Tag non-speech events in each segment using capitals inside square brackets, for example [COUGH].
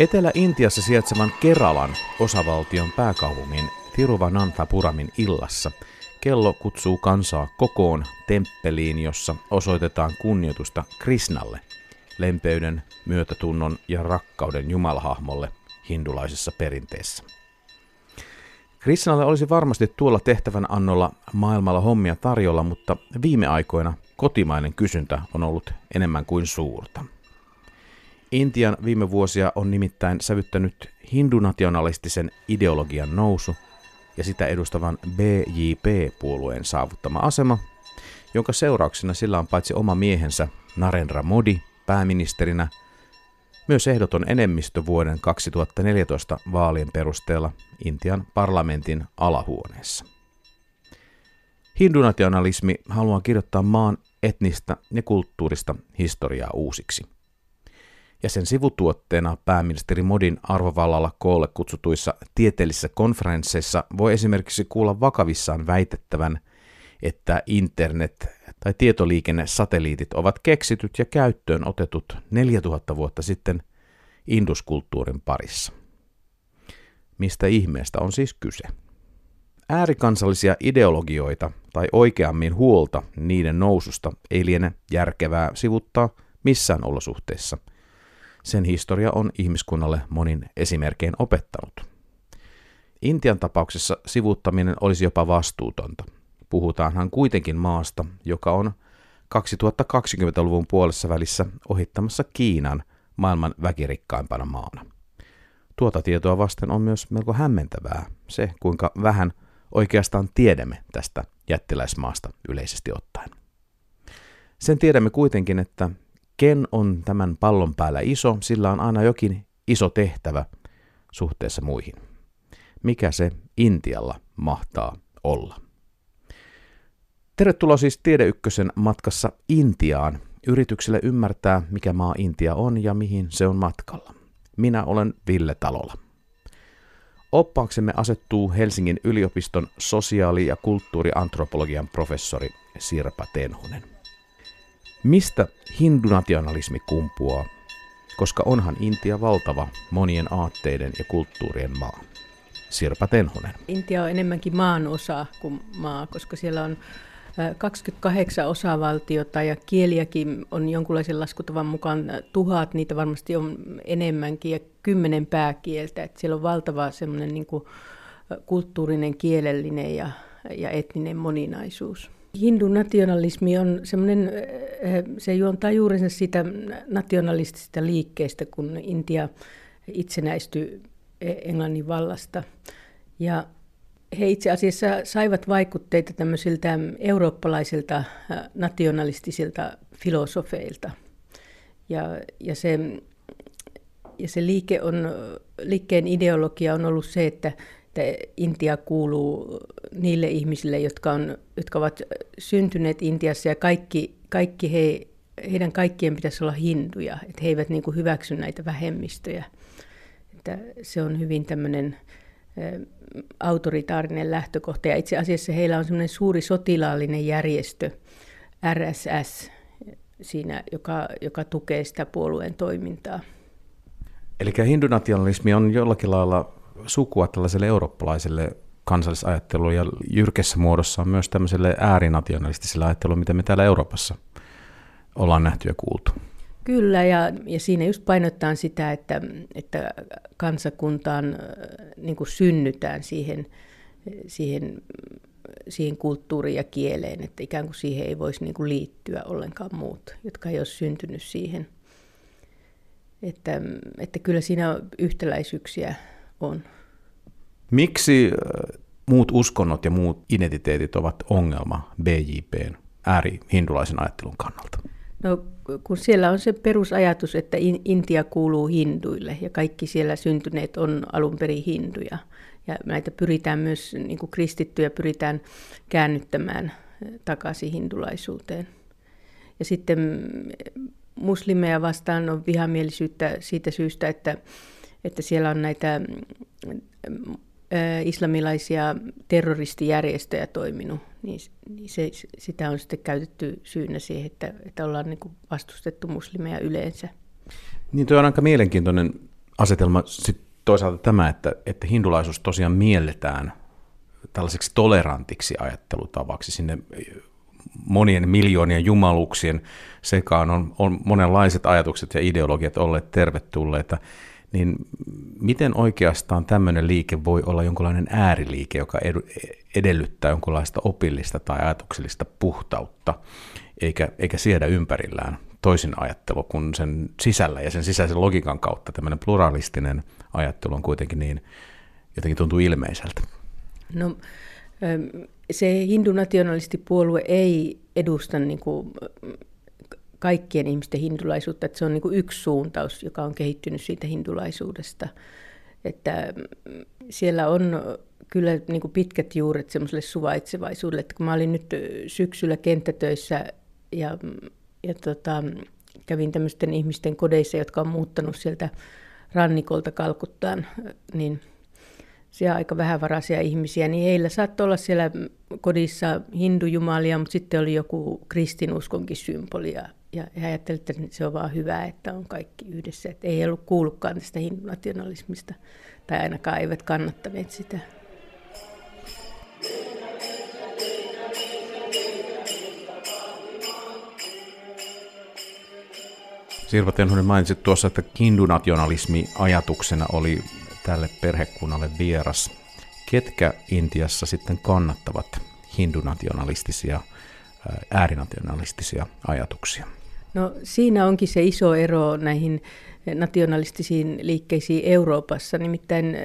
Etelä-Intiassa sijaitsevan Keralan osavaltion pääkaupungin Tiruvananthapuramin illassa kello kutsuu kansaa kokoon temppeliin, jossa osoitetaan kunnioitusta Krisnalle, lempeyden, myötätunnon ja rakkauden jumalahahmolle hindulaisessa perinteessä. Krishnalle olisi varmasti tuolla tehtävän annolla maailmalla hommia tarjolla, mutta viime aikoina kotimainen kysyntä on ollut enemmän kuin suurta. Intian viime vuosia on nimittäin sävyttänyt hindunationalistisen ideologian nousu ja sitä edustavan BJP-puolueen saavuttama asema, jonka seurauksena sillä on paitsi oma miehensä Narendra Modi pääministerinä, myös ehdoton enemmistö vuoden 2014 vaalien perusteella Intian parlamentin alahuoneessa. Hindunationalismi haluaa kirjoittaa maan etnistä ja kulttuurista historiaa uusiksi – ja sen sivutuotteena pääministeri Modin arvovallalla koolle kutsutuissa tieteellisissä konferensseissa voi esimerkiksi kuulla vakavissaan väitettävän, että internet tai tietoliikennesatelliitit ovat keksityt ja käyttöön otetut 4000 vuotta sitten induskulttuurin parissa. Mistä ihmeestä on siis kyse? Äärikansallisia ideologioita tai oikeammin huolta niiden noususta ei liene järkevää sivuttaa missään olosuhteissa – sen historia on ihmiskunnalle monin esimerkkein opettanut. Intian tapauksessa sivuuttaminen olisi jopa vastuutonta. Puhutaanhan kuitenkin maasta, joka on 2020-luvun puolessa välissä ohittamassa Kiinan maailman väkirikkaimpana maana. Tuota tietoa vasten on myös melko hämmentävää se, kuinka vähän oikeastaan tiedämme tästä jättiläismaasta yleisesti ottaen. Sen tiedämme kuitenkin, että ken on tämän pallon päällä iso, sillä on aina jokin iso tehtävä suhteessa muihin. Mikä se Intialla mahtaa olla? Tervetuloa siis Tiedeykkösen matkassa Intiaan. Yritykselle ymmärtää, mikä maa Intia on ja mihin se on matkalla. Minä olen Ville Talola. Oppaaksemme asettuu Helsingin yliopiston sosiaali- ja kulttuuriantropologian professori Sirpa Tenhunen. Mistä hindunationalismi kumpuaa? Koska onhan Intia valtava monien aatteiden ja kulttuurien maa. Sirpa Tenhonen. Intia on enemmänkin maan osa kuin maa, koska siellä on 28 osavaltiota ja kieliäkin on jonkunlaisen laskutavan mukaan tuhat, niitä varmasti on enemmänkin ja kymmenen pääkieltä. Että siellä on valtava semmoinen niin kulttuurinen, kielellinen ja, ja etninen moninaisuus. Hindu-nationalismi on semmoinen, eh, se juontaa juurensa siitä nationalistisesta liikkeestä, kun Intia itsenäistyi Englannin vallasta. Ja he itse asiassa saivat vaikutteita tämmöisiltä eurooppalaisilta eh, nationalistisilta filosofeilta. Ja, ja, se, ja se liike on, liikkeen ideologia on ollut se, että että Intia kuuluu niille ihmisille, jotka, on, jotka ovat syntyneet Intiassa ja kaikki, kaikki he, heidän kaikkien pitäisi olla hinduja, että he eivät niin kuin hyväksy näitä vähemmistöjä. Että se on hyvin tämmöinen autoritaarinen lähtökohta. Ja itse asiassa heillä on semmoinen suuri sotilaallinen järjestö, RSS, siinä, joka, joka tukee sitä puolueen toimintaa. Eli hindunationalismi on jollakin lailla sukua tällaiselle eurooppalaiselle kansallisajattelulle ja jyrkessä muodossa on myös tämmöiselle äärinationalistiselle ajattelulle, mitä me täällä Euroopassa ollaan nähty ja kuultu. Kyllä, ja, ja siinä just painottaa sitä, että, että kansakuntaan äh, niin kuin synnytään siihen, siihen, siihen kulttuuriin ja kieleen, että ikään kuin siihen ei voisi niin kuin liittyä ollenkaan muut, jotka ei ole syntynyt siihen. Että, että kyllä siinä yhtäläisyyksiä on. Miksi äh, muut uskonnot ja muut identiteetit ovat ongelma BJPn ääri hindulaisen ajattelun kannalta? No kun siellä on se perusajatus, että Intia kuuluu hinduille ja kaikki siellä syntyneet on alun perin hinduja. Ja näitä pyritään myös, niin kuin kristittyjä pyritään käännyttämään äh, takaisin hindulaisuuteen. Ja sitten muslimeja vastaan on vihamielisyyttä siitä syystä, että että siellä on näitä islamilaisia terroristijärjestöjä toiminut, niin, niin se, sitä on sitten käytetty syynä siihen, että, että ollaan niin kuin vastustettu muslimeja yleensä. Niin tuo on aika mielenkiintoinen asetelma. Sitten toisaalta tämä, että, että hindulaisuus tosiaan mielletään tällaiseksi tolerantiksi ajattelutavaksi. Sinne monien miljoonien jumaluksien sekaan on, on monenlaiset ajatukset ja ideologiat olleet tervetulleita, niin miten oikeastaan tämmöinen liike voi olla jonkinlainen ääriliike, joka edellyttää jonkinlaista opillista tai ajatuksellista puhtautta, eikä, eikä siedä ympärillään toisin ajattelu kuin sen sisällä ja sen sisäisen logiikan kautta tämmöinen pluralistinen ajattelu on kuitenkin niin, jotenkin tuntuu ilmeiseltä. No se hindunationalistipuolue ei edusta niin kuin kaikkien ihmisten hindulaisuutta, että se on niin kuin yksi suuntaus, joka on kehittynyt siitä hindulaisuudesta. Että siellä on kyllä niin kuin pitkät juuret semmoiselle suvaitsevaisuudelle, että kun mä olin nyt syksyllä kenttätöissä ja, ja tota, kävin tämmöisten ihmisten kodeissa, jotka on muuttanut sieltä rannikolta Kalkuttaan, niin siellä aika vähävaraisia ihmisiä, niin heillä saattoi olla siellä kodissa hindujumalia, mutta sitten oli joku kristinuskonkin symboli ja, ja he ajattelivat, että se on vaan hyvä, että on kaikki yhdessä. Että ei ollut kuullutkaan tästä hindunationalismista tai ainakaan eivät kannattaneet sitä. Sirpa Tenhonen mainitsit tuossa, että hindunationalismi ajatuksena oli tälle perhekunnalle vieras. Ketkä Intiassa sitten kannattavat hindunationalistisia, äärinationalistisia ajatuksia? No siinä onkin se iso ero näihin nationalistisiin liikkeisiin Euroopassa. Nimittäin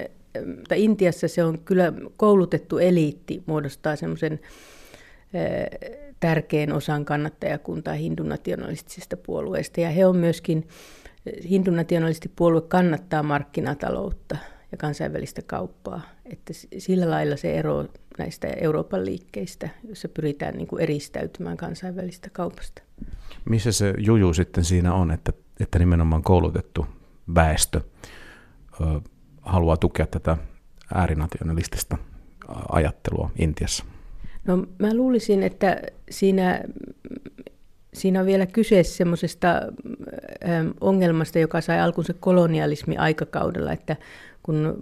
tai Intiassa se on kyllä koulutettu eliitti muodostaa semmoisen tärkeän osan kannattajakuntaa hindunationalistisista puolueista. Ja he on myöskin, hindunationalistipuolue kannattaa markkinataloutta ja kansainvälistä kauppaa. Että sillä lailla se ero näistä Euroopan liikkeistä, jossa pyritään niin kuin eristäytymään kansainvälistä kaupasta. Missä se juju sitten siinä on, että, että nimenomaan koulutettu väestö ö, haluaa tukea tätä äärinationalistista ajattelua Intiassa? No mä luulisin, että siinä, siinä on vielä kyse semmoisesta ongelmasta, joka sai alkunsa kolonialismi aikakaudella, että kun,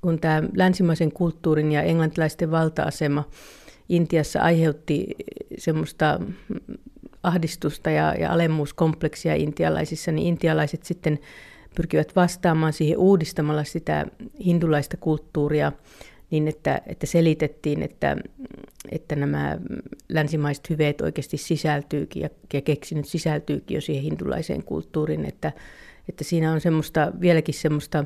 kun tämä länsimaisen kulttuurin ja englantilaisten valta-asema Intiassa aiheutti semmoista ahdistusta ja, ja alemmuuskompleksia intialaisissa, niin intialaiset sitten pyrkivät vastaamaan siihen uudistamalla sitä hindulaista kulttuuria niin, että, että selitettiin, että, että nämä länsimaiset hyveet oikeasti sisältyykin ja, ja keksinyt sisältyykin jo siihen hindulaiseen kulttuuriin, että, että siinä on semmoista, vieläkin semmoista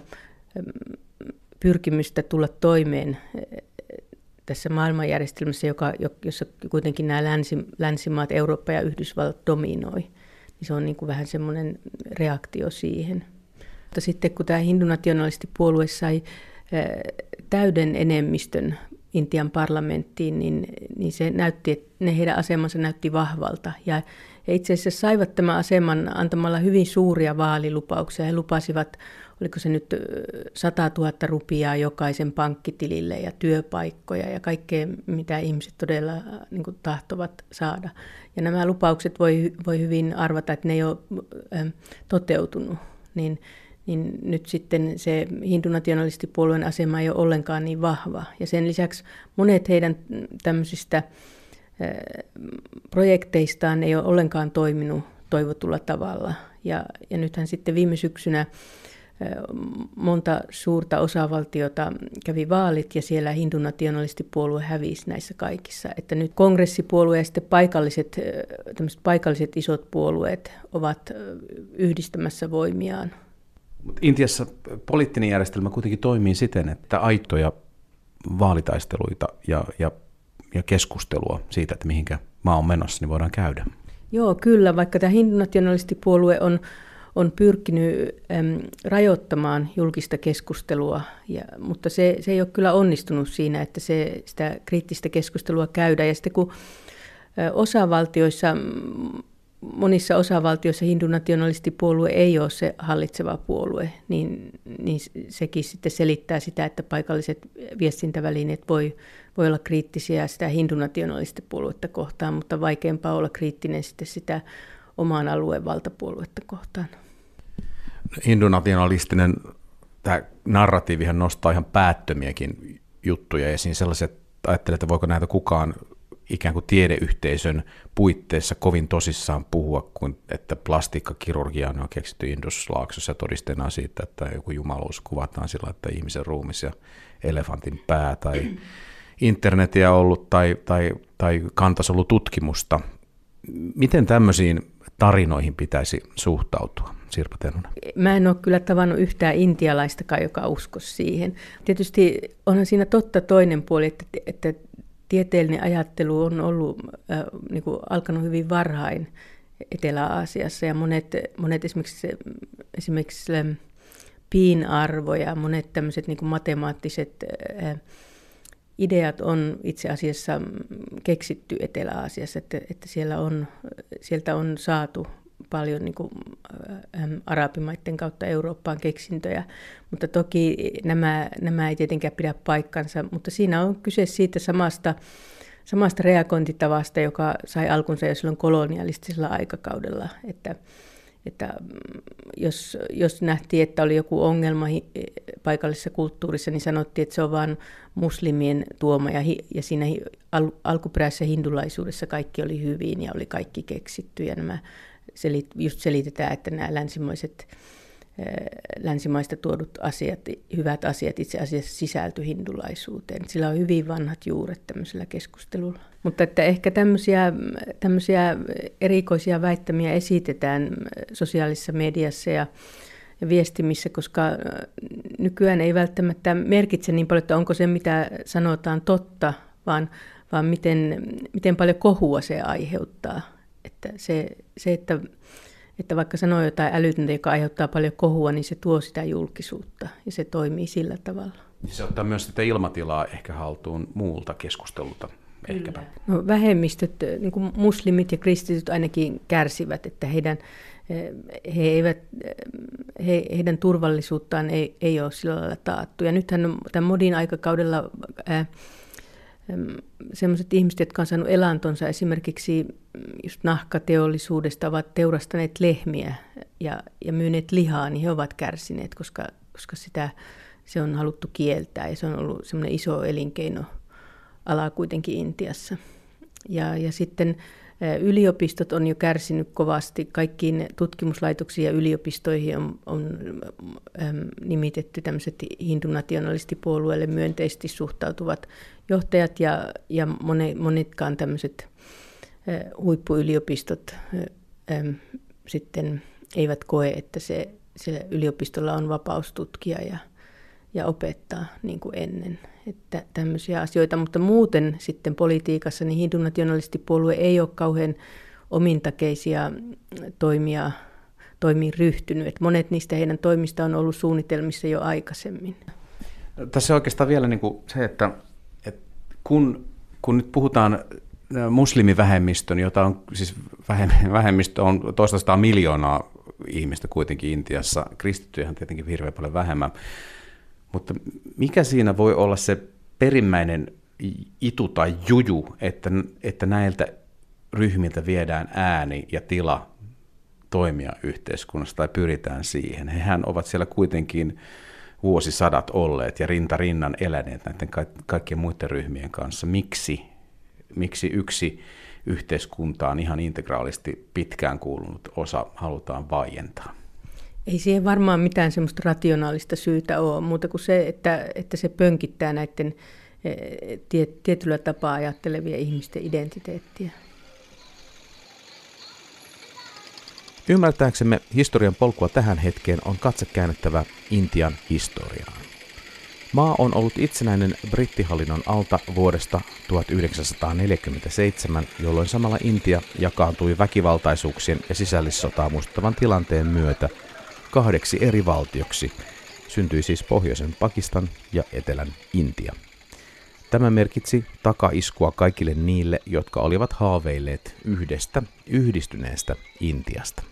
pyrkimystä tulla toimeen tässä maailmanjärjestelmässä, joka, jossa kuitenkin nämä länsi, länsimaat, Eurooppa ja Yhdysvallat dominoi. Niin se on niin kuin vähän semmoinen reaktio siihen. Mutta sitten kun tämä hindunationalistipuolue sai täyden enemmistön Intian parlamenttiin, niin, niin se näytti, että ne heidän asemansa näytti vahvalta. Ja he itse asiassa saivat tämän aseman antamalla hyvin suuria vaalilupauksia. He lupasivat, oliko se nyt 100 000 rupiaa jokaisen pankkitilille ja työpaikkoja ja kaikkea, mitä ihmiset todella niin kuin, tahtovat saada. Ja nämä lupaukset voi, voi hyvin arvata, että ne ei ole äh, toteutunut. Niin niin nyt sitten se hindunationalistipuolueen asema ei ole ollenkaan niin vahva. Ja sen lisäksi monet heidän tämmöisistä projekteistaan ei ole ollenkaan toiminut toivotulla tavalla. Ja, ja nythän sitten viime syksynä monta suurta osavaltiota kävi vaalit ja siellä hindunationalistipuolue hävisi näissä kaikissa. Että nyt kongressipuolue ja sitten paikalliset, paikalliset isot puolueet ovat yhdistämässä voimiaan mutta Intiassa poliittinen järjestelmä kuitenkin toimii siten, että aitoja vaalitaisteluita ja, ja, ja keskustelua siitä, että mihinkä maa on menossa, niin voidaan käydä. Joo, kyllä, vaikka tämä hindunationalistipuolue on, on pyrkinyt äm, rajoittamaan julkista keskustelua, ja, mutta se, se ei ole kyllä onnistunut siinä, että se, sitä kriittistä keskustelua käydään. Ja sitten kun osavaltioissa monissa osavaltioissa hindunationalistipuolue ei ole se hallitseva puolue, niin, niin sekin sitten selittää sitä, että paikalliset viestintävälineet voi, voi olla kriittisiä sitä hindunationalistipuoluetta kohtaan, mutta vaikeampaa olla kriittinen sitten sitä omaan alueen valtapuoluetta kohtaan. Hindunationalistinen tämä narratiivihan nostaa ihan päättömiäkin juttuja esiin, sellaiset, ajattelee, että voiko näitä kukaan ikään kuin tiedeyhteisön puitteissa kovin tosissaan puhua, kuin että plastiikkakirurgia on keksitty Induslaaksossa todisteena siitä, että joku jumaluus kuvataan sillä, että ihmisen ruumis ja elefantin pää tai internetiä ollut tai, tai, tai kantasolututkimusta. Miten tämmöisiin tarinoihin pitäisi suhtautua? Sirpa. Mä en ole kyllä tavannut yhtään intialaistakaan, joka usko siihen. Tietysti onhan siinä totta toinen puoli, että, että tieteellinen ajattelu on ollut äh, niin kuin alkanut hyvin varhain Etelä-Aasiassa. Ja monet, monet esimerkiksi, esimerkiksi piin-arvo ja monet tämmöiset niin matemaattiset äh, ideat on itse asiassa keksitty Etelä-Aasiassa, että, että siellä on, sieltä on saatu paljon niin kuin, ähm, arabimaiden kautta Eurooppaan keksintöjä, mutta toki nämä, nämä ei tietenkään pidä paikkansa, mutta siinä on kyse siitä samasta, samasta reagointitavasta, joka sai alkunsa jo silloin kolonialistisella aikakaudella, että, että mm, jos, jos nähtiin, että oli joku ongelma paikallisessa kulttuurissa, niin sanottiin, että se on vain muslimien tuoma ja, ja siinä al, alkuperäisessä hindulaisuudessa kaikki oli hyvin ja oli kaikki keksitty ja nämä selit, just selitetään, että nämä länsimaiset, länsimaista tuodut asiat, hyvät asiat itse asiassa sisälty hindulaisuuteen. Sillä on hyvin vanhat juuret tämmöisellä keskustelulla. Mutta että ehkä tämmöisiä, tämmöisiä erikoisia väittämiä esitetään sosiaalisessa mediassa ja, ja viestimissä, koska nykyään ei välttämättä merkitse niin paljon, että onko se mitä sanotaan totta, vaan, vaan miten, miten paljon kohua se aiheuttaa että se, se että, että vaikka sanoo jotain älytöntä, joka aiheuttaa paljon kohua, niin se tuo sitä julkisuutta ja se toimii sillä tavalla. Se ottaa myös sitä ilmatilaa ehkä haltuun muulta keskustelulta. Ehkäpä. No, vähemmistöt, niin kuin muslimit ja kristityt ainakin kärsivät, että heidän, he eivät, he, heidän turvallisuuttaan ei, ei ole sillä lailla taattu. Ja nythän tämän modin aikakaudella ää, sellaiset ihmiset, jotka on saanut elantonsa esimerkiksi mm, just nahkateollisuudesta, ovat teurastaneet lehmiä ja, ja myyneet lihaa, niin he ovat kärsineet, koska, koska sitä, se on haluttu kieltää ja se on ollut semmoinen iso elinkeino ala kuitenkin Intiassa. Ja, ja sitten Yliopistot on jo kärsinyt kovasti. Kaikkiin tutkimuslaitoksiin ja yliopistoihin on, on äm, nimitetty tämmöiset hindunationalistipuolueelle myönteisesti suhtautuvat johtajat ja, ja monet, monetkaan tämmöiset huippuyliopistot sitten eivät koe, että se, se yliopistolla on vapaus tutkia ja, ja opettaa niin kuin ennen että tämmöisiä asioita, mutta muuten sitten politiikassa niin hindunationalistipuolue ei ole kauhean omintakeisia toimia toimiin ryhtynyt. Että monet niistä heidän toimista on ollut suunnitelmissa jo aikaisemmin. Tässä oikeastaan vielä niin kuin se, että kun, kun nyt puhutaan muslimivähemmistön, jota on siis [LAUGHS] vähemmistö on toista miljoonaa ihmistä kuitenkin Intiassa, kristittyjä tietenkin hirveän paljon vähemmän, mutta mikä siinä voi olla se perimmäinen itu tai juju, että, että näiltä ryhmiltä viedään ääni ja tila toimia yhteiskunnassa tai pyritään siihen. Hehän ovat siellä kuitenkin vuosisadat olleet ja rinta rinnan eläneet näiden ka- kaikkien muiden ryhmien kanssa. Miksi, miksi yksi yhteiskuntaan ihan integraalisti pitkään kuulunut osa halutaan vaientaa? Ei siihen varmaan mitään semmoista rationaalista syytä ole, muuta kuin se, että, että se pönkittää näiden eh, tiet, tietyllä tapaa ajattelevia ihmisten identiteettiä. Ymmärtääksemme historian polkua tähän hetkeen on katse käännettävä Intian historiaan. Maa on ollut itsenäinen brittihallinnon alta vuodesta 1947, jolloin samalla Intia jakaantui väkivaltaisuuksien ja sisällissotaa muistuttavan tilanteen myötä – kahdeksi eri valtioksi. Syntyi siis pohjoisen Pakistan ja etelän Intia. Tämä merkitsi takaiskua kaikille niille, jotka olivat haaveilleet yhdestä yhdistyneestä Intiasta.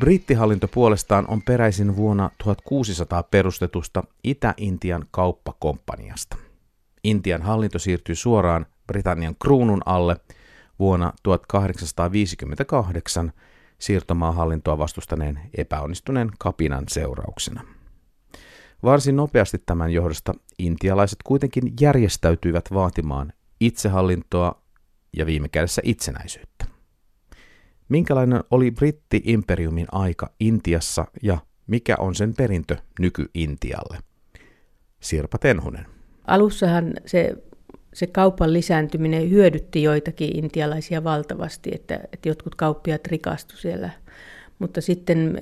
Brittihallinto puolestaan on peräisin vuonna 1600 perustetusta Itä-Intian kauppakomppaniasta. Intian hallinto siirtyi suoraan Britannian kruunun alle vuonna 1858 siirtomaahallintoa vastustaneen epäonnistuneen kapinan seurauksena. Varsin nopeasti tämän johdosta intialaiset kuitenkin järjestäytyivät vaatimaan itsehallintoa ja viime kädessä itsenäisyyttä. Minkälainen oli britti-imperiumin aika Intiassa ja mikä on sen perintö nyky-Intialle? Sirpa Tenhunen. Alussahan se, se kaupan lisääntyminen hyödytti joitakin intialaisia valtavasti, että, että jotkut kauppiat rikastu siellä. Mutta sitten,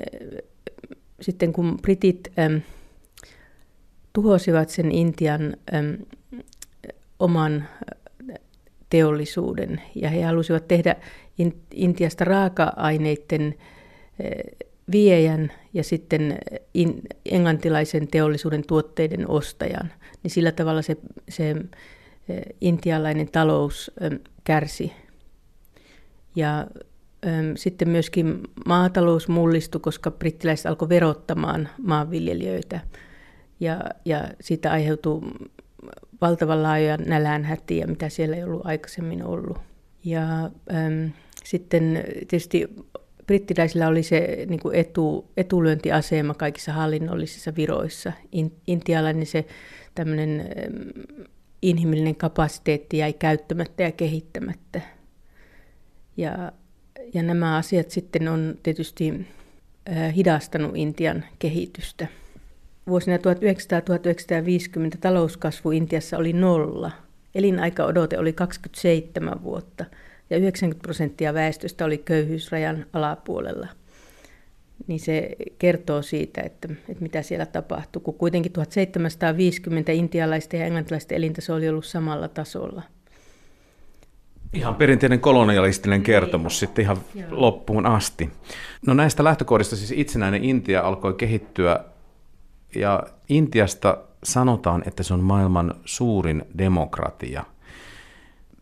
sitten kun britit äm, tuhosivat sen Intian äm, oman teollisuuden ja he halusivat tehdä Intiasta raaka-aineiden viejän ja sitten in, englantilaisen teollisuuden tuotteiden ostajan, niin sillä tavalla se, se intialainen talous kärsi. Ja sitten myöskin maatalous mullistui, koska brittiläiset alkoi verottamaan maanviljelijöitä. Ja, ja siitä aiheutui valtavan laajoja nälänhätiä, mitä siellä ei ollut aikaisemmin ollut. Ja äm, sitten tietysti brittiläisillä oli se niin kuin etu, etulyöntiasema kaikissa hallinnollisissa viroissa. In, intialainen se tämmöinen äm, inhimillinen kapasiteetti jäi käyttämättä ja kehittämättä. Ja, ja nämä asiat sitten on tietysti hidastanut Intian kehitystä. Vuosina 1900-1950 talouskasvu Intiassa oli nolla. Elinaikaodote oli 27 vuotta ja 90 prosenttia väestöstä oli köyhyysrajan alapuolella. Niin se kertoo siitä, että, että mitä siellä tapahtuu, kun kuitenkin 1750 intialaisten ja englantilaisten elintaso oli ollut samalla tasolla. Ihan perinteinen kolonialistinen kertomus sitten ihan Joo. loppuun asti. No näistä lähtökohdista siis itsenäinen Intia alkoi kehittyä ja Intiasta sanotaan, että se on maailman suurin demokratia.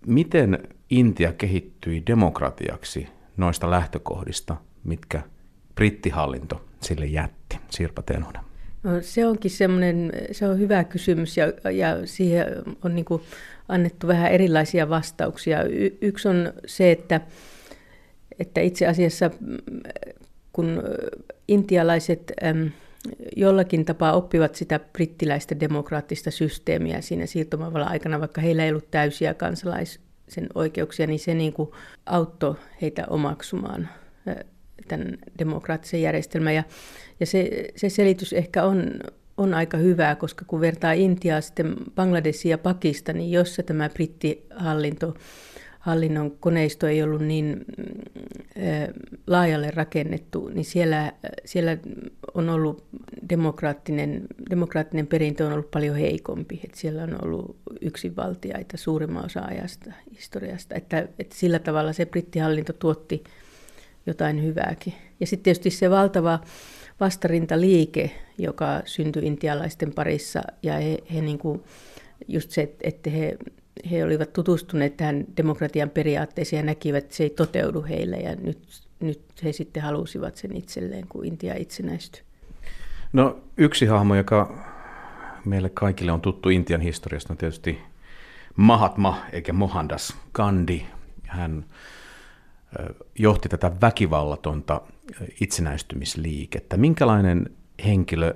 Miten Intia kehittyi demokratiaksi noista lähtökohdista, mitkä brittihallinto sille jätti? Sirpa Tenonen. No, se onkin semmoinen, se on hyvä kysymys ja, ja siihen on niin annettu vähän erilaisia vastauksia. Y- yksi on se, että, että itse asiassa kun intialaiset äm, jollakin tapaa oppivat sitä brittiläistä demokraattista systeemiä siinä siirtomaavalla aikana, vaikka heillä ei ollut täysiä kansalaisen oikeuksia, niin se niin kuin auttoi heitä omaksumaan tämän demokraattisen järjestelmän. Ja, ja se, se selitys ehkä on, on aika hyvä, koska kun vertaa Intiaa sitten Bangladesia ja Pakistaniin, jossa tämä brittihallinto hallinnon koneisto ei ollut niin laajalle rakennettu, niin siellä, siellä on ollut demokraattinen, demokraattinen perintö on ollut paljon heikompi. Että siellä on ollut yksinvaltiaita suurimman osa ajasta historiasta. Että, että sillä tavalla se brittihallinto tuotti jotain hyvääkin. Ja sitten tietysti se valtava vastarintaliike, joka syntyi intialaisten parissa, ja he, he niin kuin, just se, että he he olivat tutustuneet tähän demokratian periaatteeseen ja näkivät, että se ei toteudu heille ja nyt, nyt he sitten halusivat sen itselleen, kun Intia itsenäistyi. No yksi hahmo, joka meille kaikille on tuttu Intian historiasta, on tietysti Mahatma eikä Mohandas Gandhi. Hän johti tätä väkivallatonta itsenäistymisliikettä. Minkälainen henkilö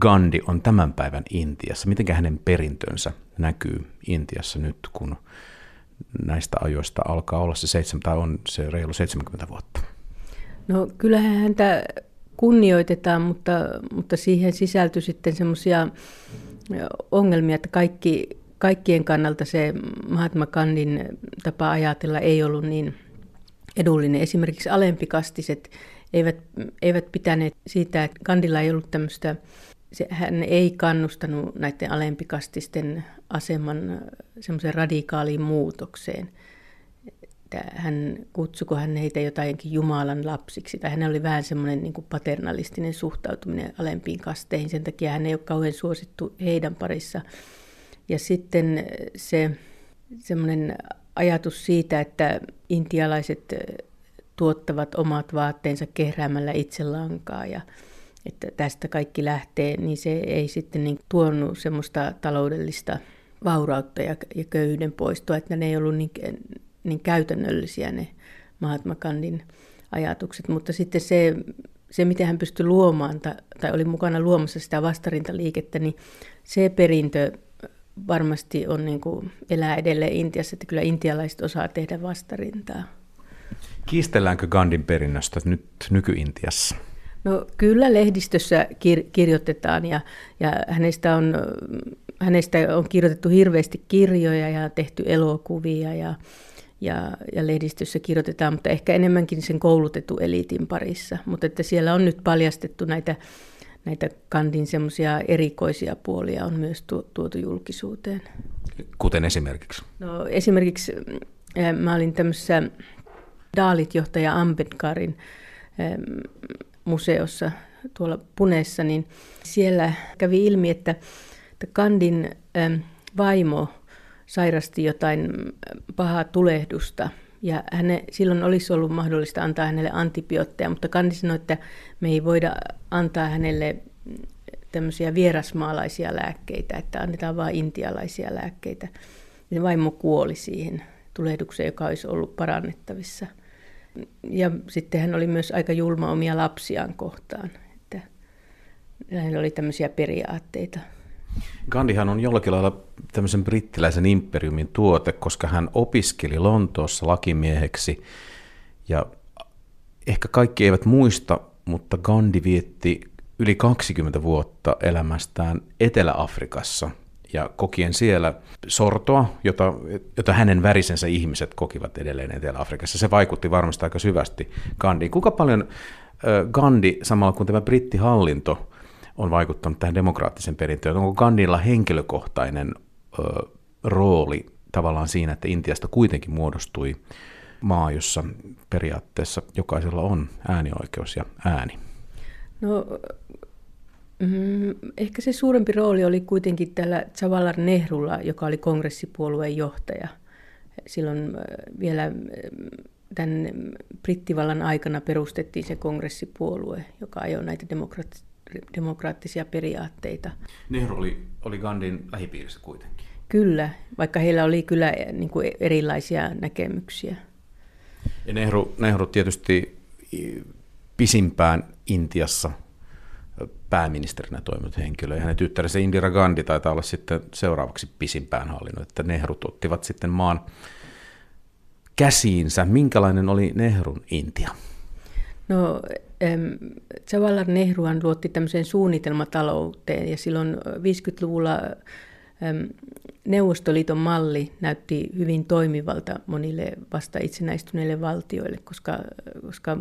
Gandhi on tämän päivän Intiassa? Miten hänen perintönsä näkyy Intiassa nyt, kun näistä ajoista alkaa olla se seitsemän, tai on se reilu 70 vuotta? No kyllähän häntä kunnioitetaan, mutta, mutta siihen sisältyi sitten semmoisia ongelmia, että kaikki, kaikkien kannalta se Mahatma Gandhin tapa ajatella ei ollut niin edullinen. Esimerkiksi alempikastiset eivät, eivät pitäneet siitä, että Gandhilla ei ollut tämmöistä se, hän ei kannustanut näiden alempikastisten aseman semmoiseen radikaaliin muutokseen. Että hän kutsuko hän heitä jotainkin Jumalan lapsiksi, tai hän oli vähän semmoinen niin kuin paternalistinen suhtautuminen alempiin kasteihin, sen takia hän ei ole kauhean suosittu heidän parissa. Ja sitten se semmoinen ajatus siitä, että intialaiset tuottavat omat vaatteensa kehräämällä itse lankaa ja että tästä kaikki lähtee, niin se ei sitten niin tuonut semmoista taloudellista vaurautta ja, ja köyhyyden poistoa, että ne ei ollut niin, niin käytännöllisiä ne Mahatma Gandhin ajatukset, mutta sitten se, se miten hän pystyi luomaan ta- tai oli mukana luomassa sitä vastarintaliikettä, niin se perintö varmasti on niin kuin elää edelleen Intiassa, että kyllä intialaiset osaa tehdä vastarintaa. Kiistelläänkö Gandhin perinnöstä nyt nyky-Intiassa? No kyllä lehdistössä kir- kirjoitetaan ja, ja hänestä, on, hänestä on kirjoitettu hirveästi kirjoja ja tehty elokuvia ja, ja, ja lehdistössä kirjoitetaan, mutta ehkä enemmänkin sen koulutettu eliitin parissa. Mutta että siellä on nyt paljastettu näitä, näitä Kandin semmoisia erikoisia puolia on myös tuotu julkisuuteen. Kuten esimerkiksi? No esimerkiksi mä olin tämmöisessä Daalit-johtaja Ambedkarin museossa tuolla Puneessa, niin siellä kävi ilmi, että, että Kandin vaimo sairasti jotain pahaa tulehdusta ja häne, silloin olisi ollut mahdollista antaa hänelle antibiootteja, mutta Kandi sanoi, että me ei voida antaa hänelle tämmöisiä vierasmaalaisia lääkkeitä, että annetaan vain intialaisia lääkkeitä. Ja vaimo kuoli siihen tulehdukseen, joka olisi ollut parannettavissa – ja sitten hän oli myös aika julma omia lapsiaan kohtaan. Että hänellä oli tämmöisiä periaatteita. Gandhihan on jollakin lailla tämmöisen brittiläisen imperiumin tuote, koska hän opiskeli Lontoossa lakimieheksi. Ja ehkä kaikki eivät muista, mutta Gandhi vietti yli 20 vuotta elämästään Etelä-Afrikassa – ja kokien siellä sortoa, jota, jota hänen värisensä ihmiset kokivat edelleen Etelä-Afrikassa. Se vaikutti varmasti aika syvästi Gandhiin. Kuinka paljon Gandhi, samalla kuin tämä brittihallinto, on vaikuttanut tähän demokraattisen perintöön? Onko Gandhilla henkilökohtainen ö, rooli tavallaan siinä, että Intiasta kuitenkin muodostui maa, jossa periaatteessa jokaisella on äänioikeus ja ääni? No Mm, ehkä se suurempi rooli oli kuitenkin tällä Jawaharlal Nehrulla, joka oli kongressipuolueen johtaja. Silloin vielä tämän brittivallan aikana perustettiin se kongressipuolue, joka ajoi näitä demokraattisia periaatteita. Nehru oli, oli Gandhin lähipiirissä kuitenkin. Kyllä, vaikka heillä oli kyllä äh, niin kuin erilaisia näkemyksiä. Ja Nehru, Nehru tietysti pisimpään Intiassa – pääministerinä toiminut henkilö. Ja hänen tyttärensä Indira Gandhi taitaa olla sitten seuraavaksi pisimpään hallinnut, että Nehrut ottivat sitten maan käsiinsä. Minkälainen oli Nehrun Intia? No, Jawaharlal Nehruhan luotti tämmöiseen suunnitelmatalouteen ja silloin 50-luvulla Neuvostoliiton malli näytti hyvin toimivalta monille vasta itsenäistyneille valtioille, koska, koska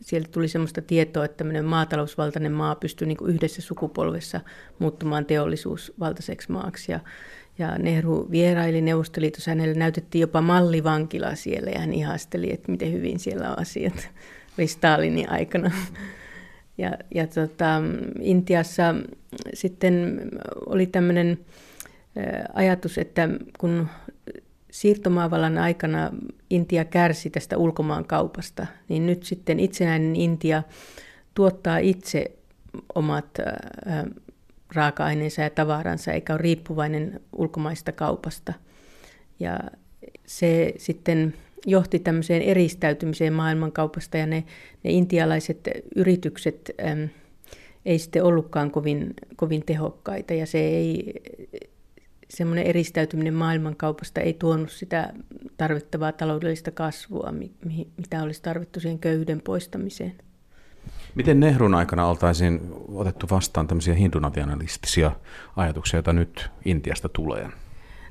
sieltä tuli sellaista tietoa, että tämmöinen maatalousvaltainen maa pystyy niin yhdessä sukupolvessa muuttumaan teollisuusvaltaiseksi maaksi. Ja, ja Nehru vieraili Neuvostoliitossa, hänelle näytettiin jopa mallivankila siellä ja hän ihasteli, että miten hyvin siellä on asiat. Oli Stalinin aikana. Ja, ja tota, Intiassa sitten oli tämmöinen ajatus, että kun siirtomaavallan aikana Intia kärsi tästä ulkomaan kaupasta, niin nyt sitten itsenäinen Intia tuottaa itse omat raaka-aineensa ja tavaransa, eikä ole riippuvainen ulkomaista kaupasta. Ja se sitten johti tämmöiseen eristäytymiseen maailmankaupasta ja ne, ne intialaiset yritykset äm, ei sitten ollutkaan kovin, kovin tehokkaita ja se ei, semmoinen eristäytyminen maailmankaupasta ei tuonut sitä tarvittavaa taloudellista kasvua, mitä olisi tarvittu siihen köyhyyden poistamiseen. Miten Nehrun aikana oltaisiin otettu vastaan tämmöisiä hindunationalistisia ajatuksia, joita nyt Intiasta tulee?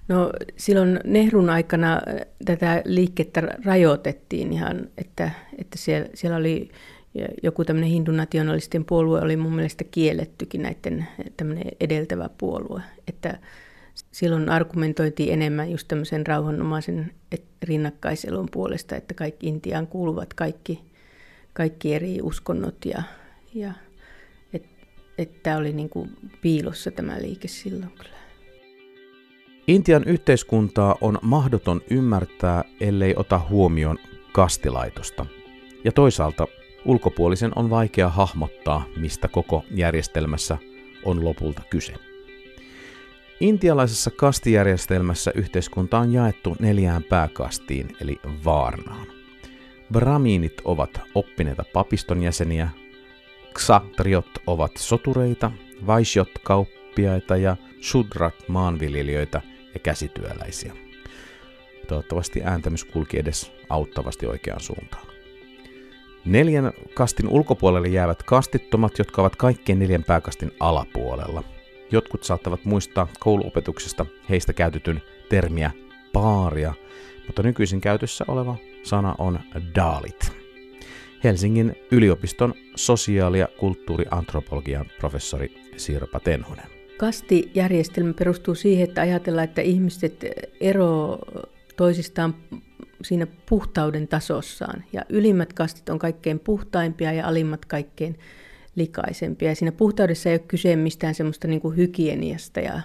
No silloin Nehrun aikana äh, tätä liikettä rajoitettiin ihan, että, että siellä, siellä oli joku tämmöinen hindunationalistien puolue oli mun mielestä kiellettykin näiden tämmöinen edeltävä puolue, että silloin argumentoitiin enemmän just tämmöisen rauhanomaisen rinnakkaiselon puolesta, että kaikki Intiaan kuuluvat kaikki, kaikki eri uskonnot ja, ja että et oli niin kuin piilossa tämä liike silloin kyllä. Intian yhteiskuntaa on mahdoton ymmärtää, ellei ota huomioon kastilaitosta. Ja toisaalta ulkopuolisen on vaikea hahmottaa, mistä koko järjestelmässä on lopulta kyse. Intialaisessa kastijärjestelmässä yhteiskunta on jaettu neljään pääkastiin, eli vaarnaan. Brahminit ovat oppineita papiston jäseniä, Ksatriot ovat sotureita, Vaisjot kauppiaita ja Shudrat maanviljelijöitä ja käsityöläisiä. Toivottavasti ääntämys kulki edes auttavasti oikeaan suuntaan. Neljän kastin ulkopuolelle jäävät kastittomat, jotka ovat kaikkien neljän pääkastin alapuolella. Jotkut saattavat muistaa kouluopetuksesta heistä käytetyn termiä paaria, mutta nykyisin käytössä oleva sana on daalit. Helsingin yliopiston sosiaali- ja kulttuuriantropologian professori Sirpa Tenhonen. Kastijärjestelmä perustuu siihen, että ajatellaan, että ihmiset ero toisistaan siinä puhtauden tasossaan. Ja ylimmät kastit on kaikkein puhtaimpia ja alimmat kaikkein likaisempia. Ja siinä puhtaudessa ei ole kyse mistään semmoista niin kuin hygieniasta ja,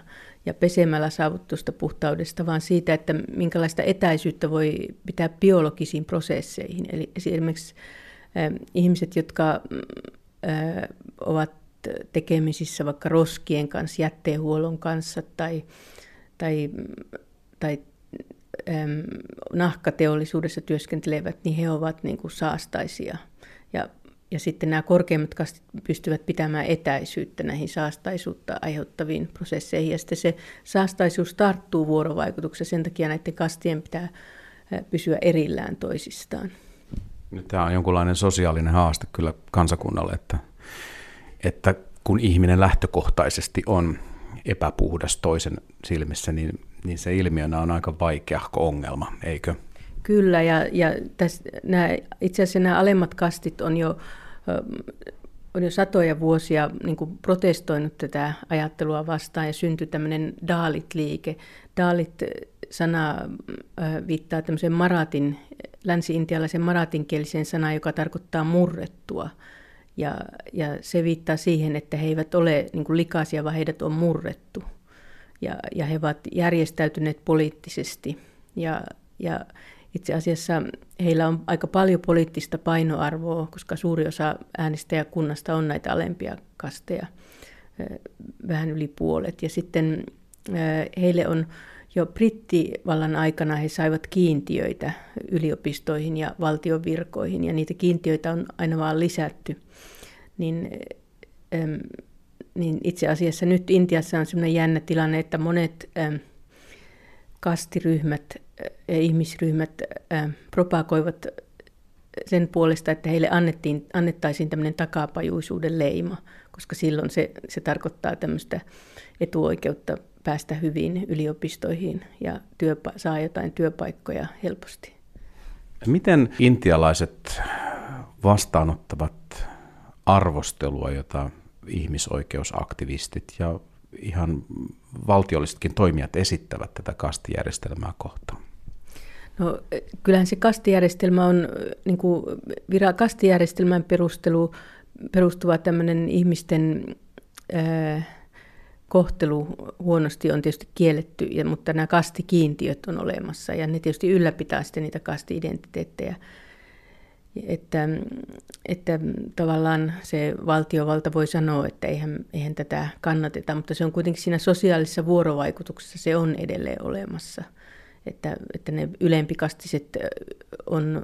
ja pesemällä saavuttusta puhtaudesta, vaan siitä, että minkälaista etäisyyttä voi pitää biologisiin prosesseihin. Eli esimerkiksi äh, ihmiset, jotka äh, ovat tekemisissä vaikka roskien kanssa, jätteenhuollon kanssa tai, tai, tai äm, nahkateollisuudessa työskentelevät, niin he ovat niin kuin saastaisia. Ja, ja sitten nämä korkeimmat kastit pystyvät pitämään etäisyyttä näihin saastaisuutta aiheuttaviin prosesseihin. Ja sitten se saastaisuus tarttuu vuorovaikutuksessa, sen takia näiden kastien pitää pysyä erillään toisistaan. Nyt tämä on jonkunlainen sosiaalinen haaste kyllä kansakunnalle, että, että kun ihminen lähtökohtaisesti on epäpuhdas toisen silmissä, niin niin se ilmiönä on aika vaikeahko ongelma, eikö? Kyllä, ja, ja täs, nämä, itse asiassa nämä alemmat kastit on jo, on jo satoja vuosia niin kuin protestoinut tätä ajattelua vastaan ja syntyi tämmöinen Daalit-liike. Daalit-sana viittaa tämmöiseen maratin, länsi-intialaisen maratinkieliseen sanaan, joka tarkoittaa murrettua. Ja, ja se viittaa siihen, että he eivät ole niin kuin likaisia, vaan heidät on murrettu ja, ja he ovat järjestäytyneet poliittisesti. Ja, ja itse asiassa heillä on aika paljon poliittista painoarvoa, koska suuri osa äänestäjäkunnasta on näitä alempia kasteja, vähän yli puolet. Ja sitten heille on jo brittivallan aikana he saivat kiintiöitä yliopistoihin ja valtion virkoihin, ja niitä kiintiöitä on aina vaan lisätty. Niin niin itse asiassa nyt Intiassa on sellainen jännä tilanne, että monet ähm, kastiryhmät ja ihmisryhmät ähm, propagoivat sen puolesta, että heille annettiin, annettaisiin tämmöinen takapajuisuuden leima, koska silloin se, se tarkoittaa tämmöistä etuoikeutta päästä hyvin yliopistoihin ja työpa- saa jotain työpaikkoja helposti. Miten intialaiset vastaanottavat arvostelua, jota ihmisoikeusaktivistit ja ihan valtiollisetkin toimijat esittävät tätä kastijärjestelmää kohtaan? No, kyllähän se kastijärjestelmä on, niin kuin vira, kastijärjestelmän perustelu, perustuva tämmöinen ihmisten ää, kohtelu huonosti on tietysti kielletty, mutta nämä kastikiintiöt on olemassa ja ne tietysti ylläpitää sitten niitä kasti-identiteettejä että, että tavallaan se valtiovalta voi sanoa, että eihän, eihän tätä kannateta, mutta se on kuitenkin siinä sosiaalisessa vuorovaikutuksessa se on edelleen olemassa. Että, että ne ylempikastiset on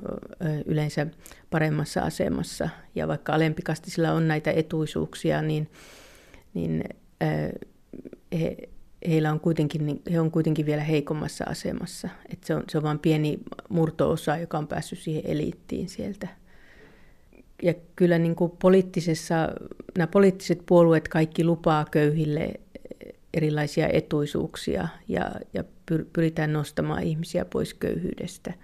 yleensä paremmassa asemassa ja vaikka alempikastisilla on näitä etuisuuksia, niin, niin he, heillä on kuitenkin, niin he on kuitenkin vielä heikommassa asemassa. Et se, on, se on vain pieni murtoosa, joka on päässyt siihen eliittiin sieltä. Ja kyllä niin kuin poliittisessa, nämä poliittiset puolueet kaikki lupaa köyhille erilaisia etuisuuksia ja, ja pyritään nostamaan ihmisiä pois köyhyydestä.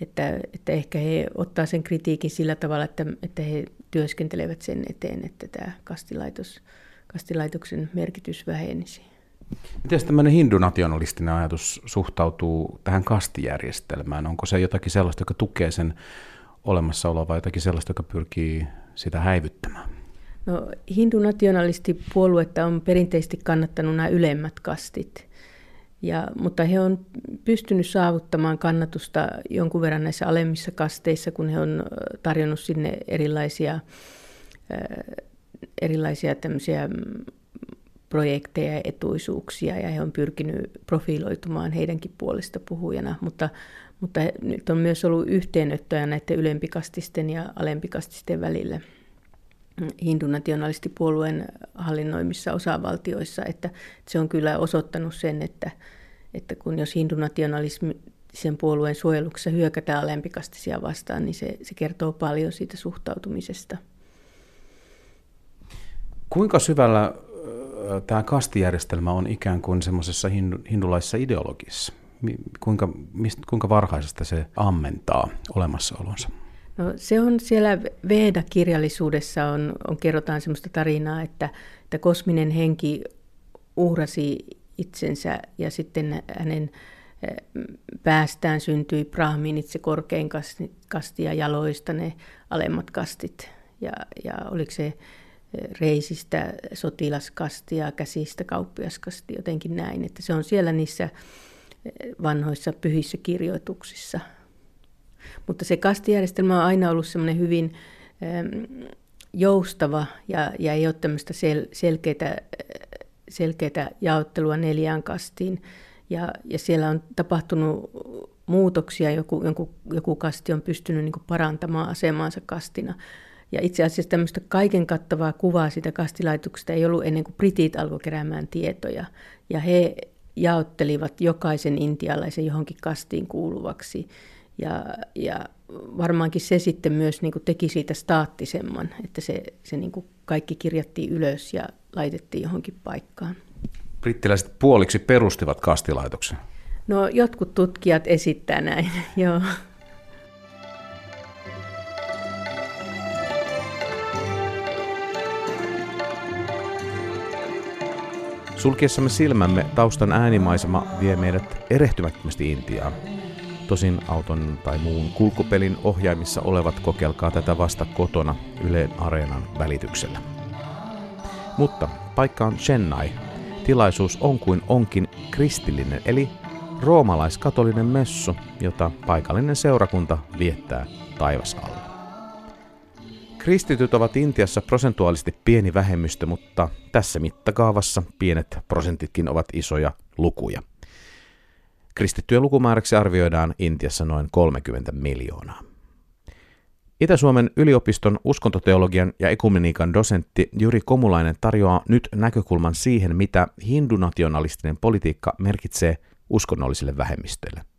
Että, että ehkä he ottaa sen kritiikin sillä tavalla, että, että he työskentelevät sen eteen, että tämä kastilaitos, kastilaitoksen merkitys vähenisi. Miten tämmöinen hindunationalistinen ajatus suhtautuu tähän kastijärjestelmään? Onko se jotakin sellaista, joka tukee sen olemassaoloa vai jotakin sellaista, joka pyrkii sitä häivyttämään? No, hindunationalistipuoluetta on perinteisesti kannattanut nämä ylemmät kastit. Ja, mutta he on pystynyt saavuttamaan kannatusta jonkun verran näissä alemmissa kasteissa, kun he on tarjonnut sinne erilaisia, erilaisia tämmöisiä projekteja ja etuisuuksia ja he on pyrkinyt profiloitumaan heidänkin puolesta puhujana, mutta, mutta nyt on myös ollut yhteenottoja näiden ylempikastisten ja alempikastisten välillä. hindunationalistipuolueen hallinnoimissa osavaltioissa, että se on kyllä osoittanut sen, että, että kun jos hindunationalismi sen puolueen suojeluksessa hyökätään alempikastisia vastaan, niin se, se kertoo paljon siitä suhtautumisesta. Kuinka syvällä tämä kastijärjestelmä on ikään kuin semmoisessa hindulaisessa ideologiassa? Kuinka, mistä, kuinka varhaisesta se ammentaa olemassaolonsa? No, se on siellä Veda-kirjallisuudessa on, on kerrotaan semmoista tarinaa, että, että kosminen henki uhrasi itsensä ja sitten hänen päästään syntyi Brahminit, se korkein kasti, kasti ja jaloista ne alemmat kastit. Ja, ja oliko se reisistä sotilaskasti ja käsistä kauppiaskasti, jotenkin näin. Että se on siellä niissä vanhoissa pyhissä kirjoituksissa. Mutta se kastijärjestelmä on aina ollut semmoinen hyvin joustava ja, ja ei ole tämmöistä sel, selkeää, selkeää jaottelua neljään kastiin. Ja, ja siellä on tapahtunut muutoksia, joku, joku, joku kasti on pystynyt niin parantamaan asemaansa kastina. Ja itse asiassa tämmöistä kaiken kattavaa kuvaa siitä kastilaitoksesta ei ollut ennen kuin britit alkoi keräämään tietoja. Ja he jaottelivat jokaisen intialaisen johonkin kastiin kuuluvaksi. Ja, ja varmaankin se sitten myös niin kuin teki siitä staattisemman, että se, se niin kuin kaikki kirjattiin ylös ja laitettiin johonkin paikkaan. Brittiläiset puoliksi perustivat kastilaitoksen. No jotkut tutkijat esittää näin, [LAUGHS] joo. Sulkiessamme silmämme taustan äänimaisema vie meidät erehtymättömästi Intiaan. Tosin auton tai muun kulkupelin ohjaimissa olevat kokeilkaa tätä vasta kotona Yleen Areenan välityksellä. Mutta paikka on Chennai. Tilaisuus on kuin onkin kristillinen, eli roomalaiskatolinen messu, jota paikallinen seurakunta viettää taivasalla. Kristityt ovat Intiassa prosentuaalisesti pieni vähemmistö, mutta tässä mittakaavassa pienet prosentitkin ovat isoja lukuja. Kristittyjen lukumääräksi arvioidaan Intiassa noin 30 miljoonaa. Itä-Suomen yliopiston uskontoteologian ja ekumeniikan dosentti Juri Komulainen tarjoaa nyt näkökulman siihen, mitä hindunationalistinen politiikka merkitsee uskonnollisille vähemmistöille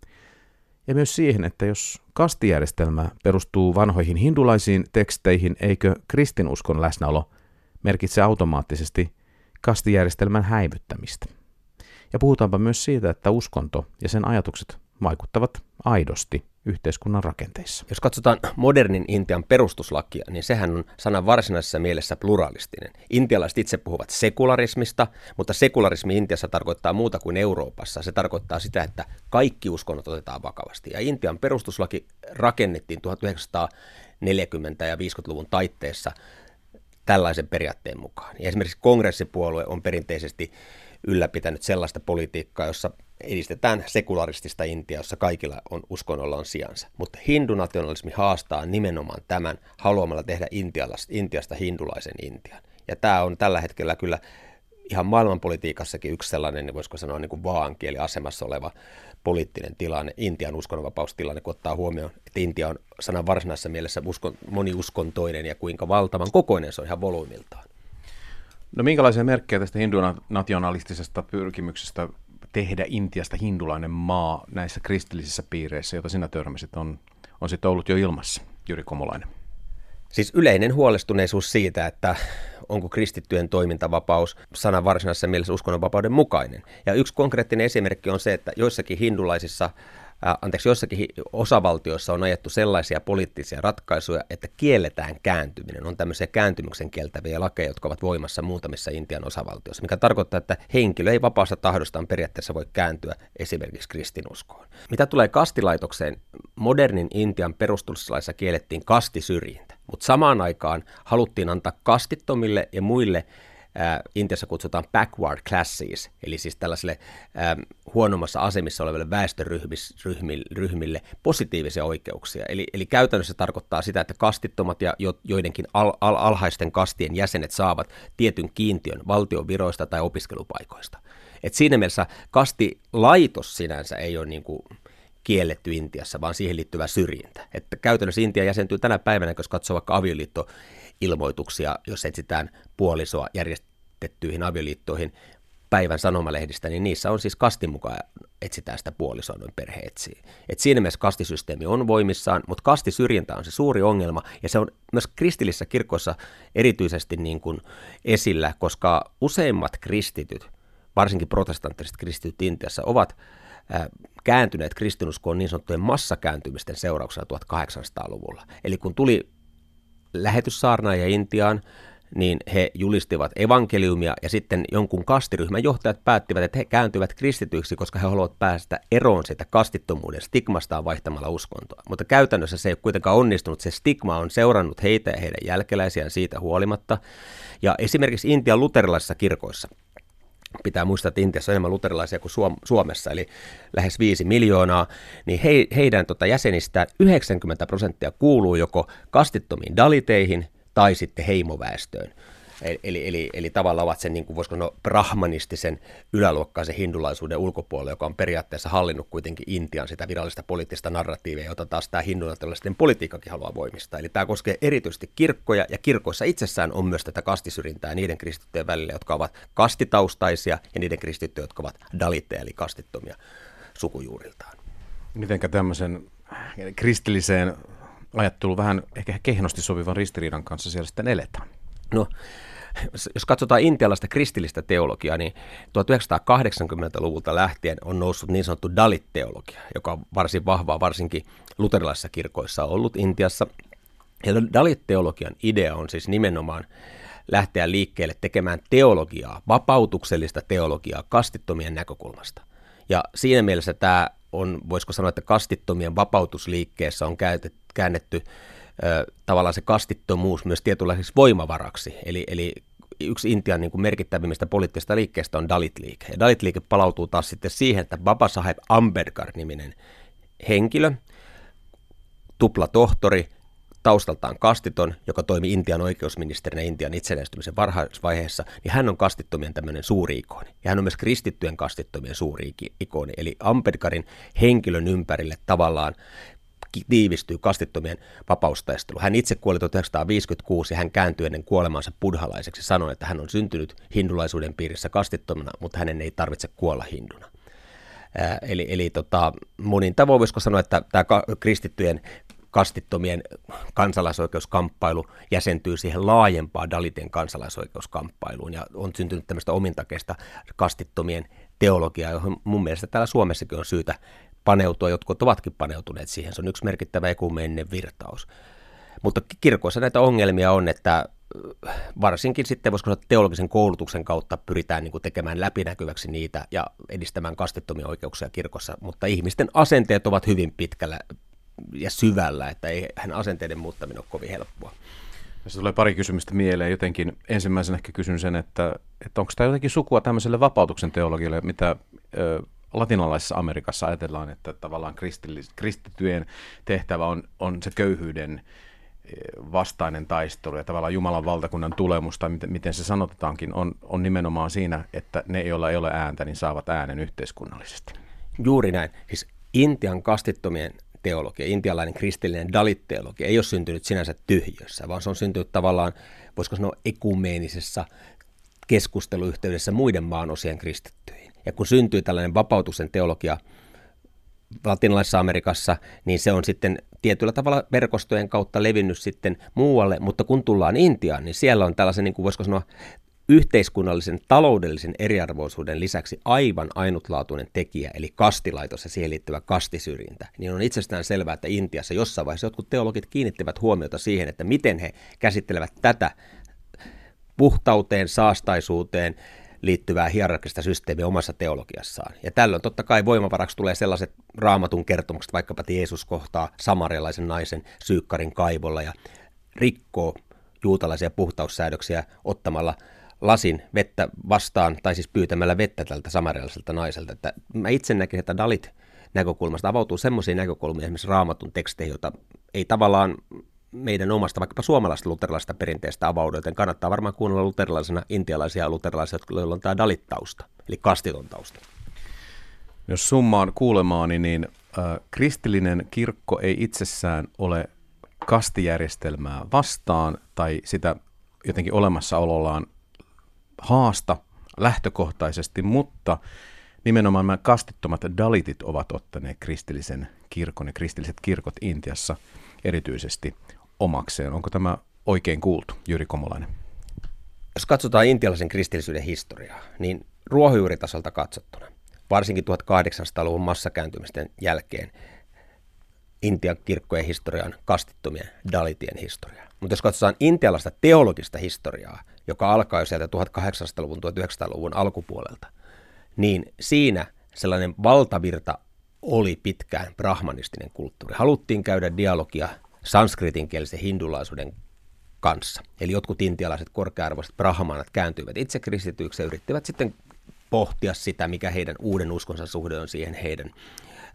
ja myös siihen, että jos kastijärjestelmä perustuu vanhoihin hindulaisiin teksteihin, eikö kristinuskon läsnäolo merkitse automaattisesti kastijärjestelmän häivyttämistä. Ja puhutaanpa myös siitä, että uskonto ja sen ajatukset vaikuttavat aidosti yhteiskunnan rakenteissa. Jos katsotaan modernin Intian perustuslakia, niin sehän on sanan varsinaisessa mielessä pluralistinen. Intialaiset itse puhuvat sekularismista, mutta sekularismi Intiassa tarkoittaa muuta kuin Euroopassa. Se tarkoittaa sitä, että kaikki uskonnot otetaan vakavasti. Ja Intian perustuslaki rakennettiin 1940- ja 50-luvun taitteessa tällaisen periaatteen mukaan. Ja esimerkiksi kongressipuolue on perinteisesti ylläpitänyt sellaista politiikkaa, jossa edistetään sekularistista Intiaa, jossa kaikilla on uskonnolla on sijansa. Mutta hindunationalismi haastaa nimenomaan tämän haluamalla tehdä Intiasta hindulaisen Intian. Ja tämä on tällä hetkellä kyllä ihan maailmanpolitiikassakin yksi sellainen, niin voisiko sanoa niin kuin vaankieli asemassa oleva poliittinen tilanne, Intian uskonnonvapaustilanne, kun ottaa huomioon, että Intia on sanan varsinaisessa mielessä uskon, moniuskontoinen ja kuinka valtavan kokoinen se on ihan volyymiltaan. No minkälaisia merkkejä tästä hindunationalistisesta pyrkimyksestä tehdä Intiasta hindulainen maa näissä kristillisissä piireissä, joita sinä törmäsit, on, on sitten ollut jo ilmassa, Jyri Komolainen? Siis yleinen huolestuneisuus siitä, että onko kristittyjen toimintavapaus sanan varsinaisessa mielessä uskonnonvapauden mukainen. Ja yksi konkreettinen esimerkki on se, että joissakin hindulaisissa anteeksi, joissakin osavaltioissa on ajettu sellaisia poliittisia ratkaisuja, että kielletään kääntyminen. On tämmöisiä kääntymyksen kieltäviä lakeja, jotka ovat voimassa muutamissa Intian osavaltioissa, mikä tarkoittaa, että henkilö ei vapaasta tahdostaan periaatteessa voi kääntyä esimerkiksi kristinuskoon. Mitä tulee kastilaitokseen, modernin Intian perustuslaissa kiellettiin kastisyrjintä, mutta samaan aikaan haluttiin antaa kastittomille ja muille Intiassa kutsutaan backward classes, eli siis tällaisille äh, huonommassa asemissa oleville väestöryhmille positiivisia oikeuksia. Eli, eli käytännössä tarkoittaa sitä, että kastittomat ja jo, joidenkin al, al, alhaisten kastien jäsenet saavat tietyn kiintiön valtion viroista tai opiskelupaikoista. Et siinä mielessä kastilaitos sinänsä ei ole niin kuin kielletty Intiassa, vaan siihen liittyvä syrjintä. Että käytännössä Intia jäsentyy tänä päivänä, jos katsoo vaikka avioliitto ilmoituksia, jos etsitään puolisoa järjestettyihin avioliittoihin päivän sanomalehdistä, niin niissä on siis kastin mukaan etsitään sitä puolisoa, noin perhe etsii. Et siinä mielessä kastisysteemi on voimissaan, mutta kastisyrjintä on se suuri ongelma, ja se on myös kristillisissä kirkoissa erityisesti niin kuin esillä, koska useimmat kristityt, varsinkin protestanttiset kristityt Intiassa, ovat kääntyneet kristinuskoon niin sanottujen massakääntymisten seurauksena 1800-luvulla. Eli kun tuli lähetyssaarnaaja Intiaan, niin he julistivat evankeliumia ja sitten jonkun kastiryhmän johtajat päättivät, että he kääntyvät kristityiksi, koska he haluavat päästä eroon siitä kastittomuuden stigmastaan vaihtamalla uskontoa. Mutta käytännössä se ei ole kuitenkaan onnistunut. Se stigma on seurannut heitä ja heidän jälkeläisiään siitä huolimatta. Ja esimerkiksi Intian luterilaisissa kirkoissa pitää muistaa, että Intiassa on enemmän luterilaisia kuin Suomessa, eli lähes 5 miljoonaa, niin he, heidän tota jäsenistään 90 prosenttia kuuluu joko kastittomiin daliteihin tai sitten heimoväestöön. Eli, eli, eli tavallaan ovat sen, niin kuin voisiko sanoa, brahmanistisen yläluokkaisen hindulaisuuden ulkopuolella, joka on periaatteessa hallinnut kuitenkin Intian sitä virallista poliittista narratiivia, jota taas tämä hindulaisten politiikkakin haluaa voimistaa. Eli tämä koskee erityisesti kirkkoja, ja kirkoissa itsessään on myös tätä kastisyrjintää niiden kristittyjen välillä, jotka ovat kastitaustaisia, ja niiden kristittyjä, jotka ovat dalitteja, eli kastittomia sukujuuriltaan. Mitenkä tämmöisen kristilliseen ajatteluun vähän ehkä kehnosti sopivan ristiriidan kanssa siellä sitten eletään? No, jos katsotaan intialaista kristillistä teologiaa, niin 1980-luvulta lähtien on noussut niin sanottu Dalit-teologia, joka on varsin vahvaa, varsinkin luterilaisissa kirkoissa ollut Intiassa. Ja Dalit-teologian idea on siis nimenomaan lähteä liikkeelle tekemään teologiaa, vapautuksellista teologiaa kastittomien näkökulmasta. Ja siinä mielessä tämä on, voisiko sanoa, että kastittomien vapautusliikkeessä on käännetty tavallaan se kastittomuus myös tietynlaiseksi voimavaraksi. Eli, eli yksi Intian niin kuin merkittävimmistä poliittisista liikkeistä on Dalit-liike. Ja Dalit-liike palautuu taas sitten siihen, että Baba Saheb Ambedkar-niminen henkilö, tupla tohtori, taustaltaan kastiton, joka toimi Intian oikeusministerinä Intian itsenäistymisen varhaisvaiheessa, niin hän on kastittomien tämmöinen suuri ikoni. Ja hän on myös kristittyjen kastittomien suuri ikoni. Eli Ambedkarin henkilön ympärille tavallaan tiivistyy kastittomien vapaustaistelu. Hän itse kuoli 1956 ja hän kääntyi ennen kuolemansa buddhalaiseksi sanoi, että hän on syntynyt hindulaisuuden piirissä kastittomana, mutta hänen ei tarvitse kuolla hinduna. eli eli tota, monin tavoin voisiko sanoa, että tämä kristittyjen kastittomien kansalaisoikeuskamppailu jäsentyy siihen laajempaan Daliten kansalaisoikeuskamppailuun ja on syntynyt tämmöistä omintakeista kastittomien teologiaa, johon mun mielestä täällä Suomessakin on syytä paneutua, jotkut ovatkin paneutuneet siihen. Se on yksi merkittävä ekumeeninen virtaus. Mutta kirkoissa näitä ongelmia on, että äh, varsinkin sitten voisiko sanoa teologisen koulutuksen kautta pyritään niin kuin tekemään läpinäkyväksi niitä ja edistämään kastettomia oikeuksia kirkossa, mutta ihmisten asenteet ovat hyvin pitkällä ja syvällä, että ei hän asenteiden muuttaminen ole kovin helppoa. Tässä tulee pari kysymystä mieleen. Jotenkin ensimmäisenä ehkä kysyn sen, että, että onko tämä jotenkin sukua tämmöiselle vapautuksen teologialle, mitä ö, latinalaisessa Amerikassa ajatellaan, että tavallaan kristittyjen tehtävä on, on se köyhyyden eh, vastainen taistelu ja tavallaan Jumalan valtakunnan tulemus, tai miten, miten se sanotetaankin, on, on nimenomaan siinä, että ne, joilla ei ole ääntä, niin saavat äänen yhteiskunnallisesti. Juuri näin. Siis Intian kastittomien teologia, intialainen kristillinen dalit-teologia ei ole syntynyt sinänsä tyhjössä, vaan se on syntynyt tavallaan, voisiko sanoa, ekumeenisessa keskusteluyhteydessä muiden maanosien kristittyihin. Ja kun syntyy tällainen vapautuksen teologia latinalaisessa Amerikassa, niin se on sitten tietyllä tavalla verkostojen kautta levinnyt sitten muualle, mutta kun tullaan Intiaan, niin siellä on tällaisen, niin kuin voisiko sanoa, yhteiskunnallisen taloudellisen eriarvoisuuden lisäksi aivan ainutlaatuinen tekijä, eli kastilaitos ja siihen liittyvä kastisyrjintä, niin on itsestään selvää, että Intiassa jossain vaiheessa jotkut teologit kiinnittivät huomiota siihen, että miten he käsittelevät tätä puhtauteen, saastaisuuteen, liittyvää hierarkista systeemiä omassa teologiassaan. Ja tällöin totta kai voimavaraksi tulee sellaiset raamatun kertomukset, vaikkapa Jeesus kohtaa samarialaisen naisen syykkarin kaivolla ja rikkoo juutalaisia puhtaussäädöksiä ottamalla lasin vettä vastaan, tai siis pyytämällä vettä tältä samarialaiselta naiselta. Että mä itse näkin, että Dalit näkökulmasta avautuu semmoisia näkökulmia esimerkiksi raamatun teksteihin, joita ei tavallaan meidän omasta vaikkapa suomalaista luterilaista perinteestä avaudu, joten kannattaa varmaan kuunnella luterilaisena intialaisia luterilaisia, joilla on tämä Dalit-tausta, eli kastiton tausta. Jos summaan kuulemaani, niin äh, kristillinen kirkko ei itsessään ole kastijärjestelmää vastaan tai sitä jotenkin olemassaolollaan haasta lähtökohtaisesti, mutta nimenomaan nämä kastittomat dalitit ovat ottaneet kristillisen kirkon ja kristilliset kirkot Intiassa erityisesti omakseen. Onko tämä oikein kuultu, Jyri Komolainen? Jos katsotaan intialaisen kristillisyyden historiaa, niin ruohonjuuritasolta katsottuna, varsinkin 1800-luvun massakääntymisten jälkeen, Intian kirkkojen historian kastittomien dalitien historiaa. Mutta jos katsotaan intialaista teologista historiaa, joka alkaa jo sieltä 1800-luvun, 1900-luvun alkupuolelta, niin siinä sellainen valtavirta oli pitkään brahmanistinen kulttuuri. Haluttiin käydä dialogia sanskritinkielisen hindulaisuuden kanssa. Eli jotkut intialaiset korkea-arvoiset brahmanat kääntyivät itse kristityiksi ja yrittivät sitten pohtia sitä, mikä heidän uuden uskonsa suhde on siihen heidän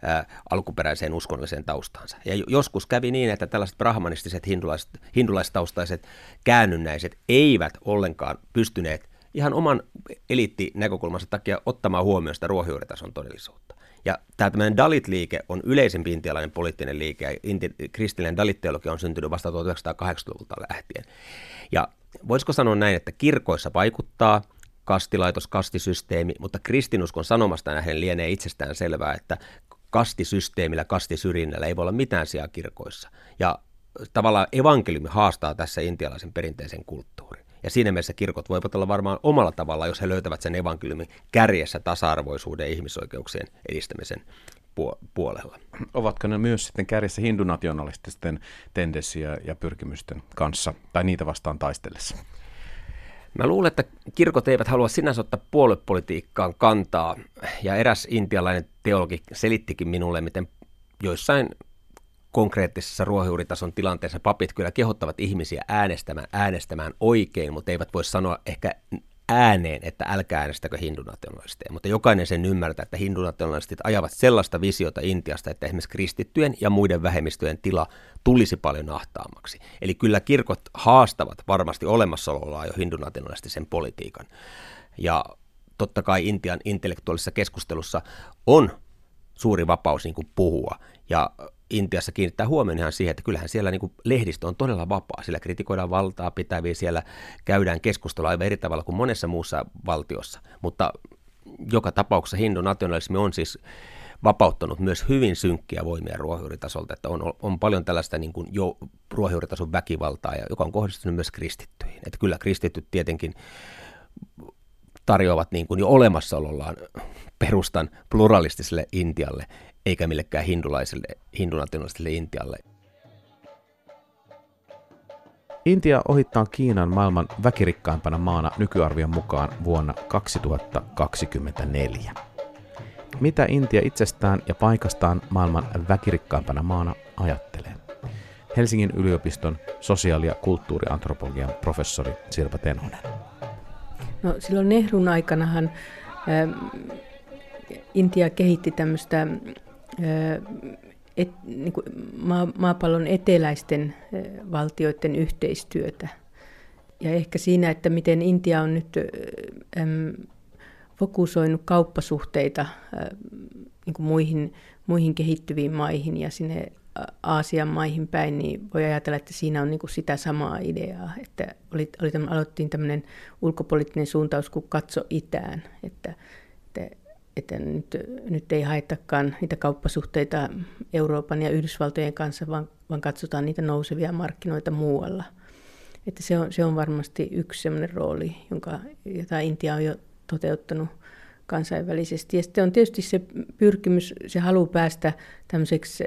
ää, alkuperäiseen uskonnolliseen taustaansa. Ja joskus kävi niin, että tällaiset brahmanistiset hindulaiset, hindulaistaustaiset käännynnäiset eivät ollenkaan pystyneet ihan oman eliittinäkökulmansa takia ottamaan huomioon sitä ruohonjuuritason todellisuutta. Ja tämä tämmöinen Dalit-liike on yleisempi intialainen poliittinen liike, ja inti, kristillinen Dalit-teologia on syntynyt vasta 1980-luvulta lähtien. Ja voisiko sanoa näin, että kirkoissa vaikuttaa kastilaitos, kastisysteemi, mutta kristinuskon sanomasta nähden lienee itsestään selvää, että kastisysteemillä, kastisyrjinnällä ei voi olla mitään sijaa kirkoissa. Ja tavallaan evankeliumi haastaa tässä intialaisen perinteisen kulttuurin. Ja siinä mielessä kirkot voivat olla varmaan omalla tavalla, jos he löytävät sen evankeliumin kärjessä tasa-arvoisuuden ja ihmisoikeuksien edistämisen puolella. Ovatko ne myös sitten kärjessä hindunationalististen tendenssiä ja pyrkimysten kanssa, tai niitä vastaan taistellessa? Mä luulen, että kirkot eivät halua sinänsä ottaa puoluepolitiikkaan kantaa, ja eräs intialainen teologi selittikin minulle, miten joissain konkreettisessa ruohonjuuritason tilanteessa papit kyllä kehottavat ihmisiä äänestämään, äänestämään oikein, mutta eivät voi sanoa ehkä ääneen, että älkää äänestäkö hindunationalisteja. Mutta jokainen sen ymmärtää, että hindunationalistit ajavat sellaista visiota Intiasta, että esimerkiksi kristittyjen ja muiden vähemmistöjen tila tulisi paljon ahtaammaksi. Eli kyllä kirkot haastavat varmasti olemassaolollaan jo hindunationalistisen politiikan. Ja totta kai Intian intellektuaalisessa keskustelussa on suuri vapaus niin kuin puhua. Ja Intiassa kiinnittää huomioon ihan siihen, että kyllähän siellä niin kuin lehdistö on todella vapaa. Siellä kritikoidaan valtaa pitäviä, siellä käydään keskustelua aivan eri tavalla kuin monessa muussa valtiossa. Mutta joka tapauksessa hindunationalismi on siis vapauttanut myös hyvin synkkiä voimia ruohonjuuritasolta, että on, on paljon tällaista niin kuin jo ruohonjuuritason väkivaltaa, joka on kohdistunut myös kristittyihin. Että kyllä kristityt tietenkin tarjoavat niin kuin jo olemassaolollaan perustan pluralistiselle Intialle, eikä millekään hindulaiselle, hindunationaliselle Intialle. Intia ohittaa Kiinan maailman väkirikkaimpana maana nykyarvion mukaan vuonna 2024. Mitä Intia itsestään ja paikastaan maailman väkirikkaimpana maana ajattelee? Helsingin yliopiston sosiaali- ja kulttuuriantropologian professori Sirpa Tenonen. No, silloin Nehrun aikanahan ähm, Intia kehitti tämmöistä et, niin kuin maa, maapallon eteläisten valtioiden yhteistyötä. Ja ehkä siinä, että miten Intia on nyt äm, fokusoinut kauppasuhteita äh, niin kuin muihin, muihin kehittyviin maihin ja sinne Aasian maihin päin, niin voi ajatella, että siinä on niin kuin sitä samaa ideaa. Että oli, oli tämän, aloittiin tämmöinen ulkopoliittinen suuntaus kuin katso itään, että, että nyt, nyt ei haetakaan niitä kauppasuhteita Euroopan ja Yhdysvaltojen kanssa, vaan, vaan katsotaan niitä nousevia markkinoita muualla. Että se, on, se on varmasti yksi sellainen rooli, jonka, jota Intia on jo toteuttanut kansainvälisesti. Ja sitten on tietysti se pyrkimys, se halu päästä tämmöiseksi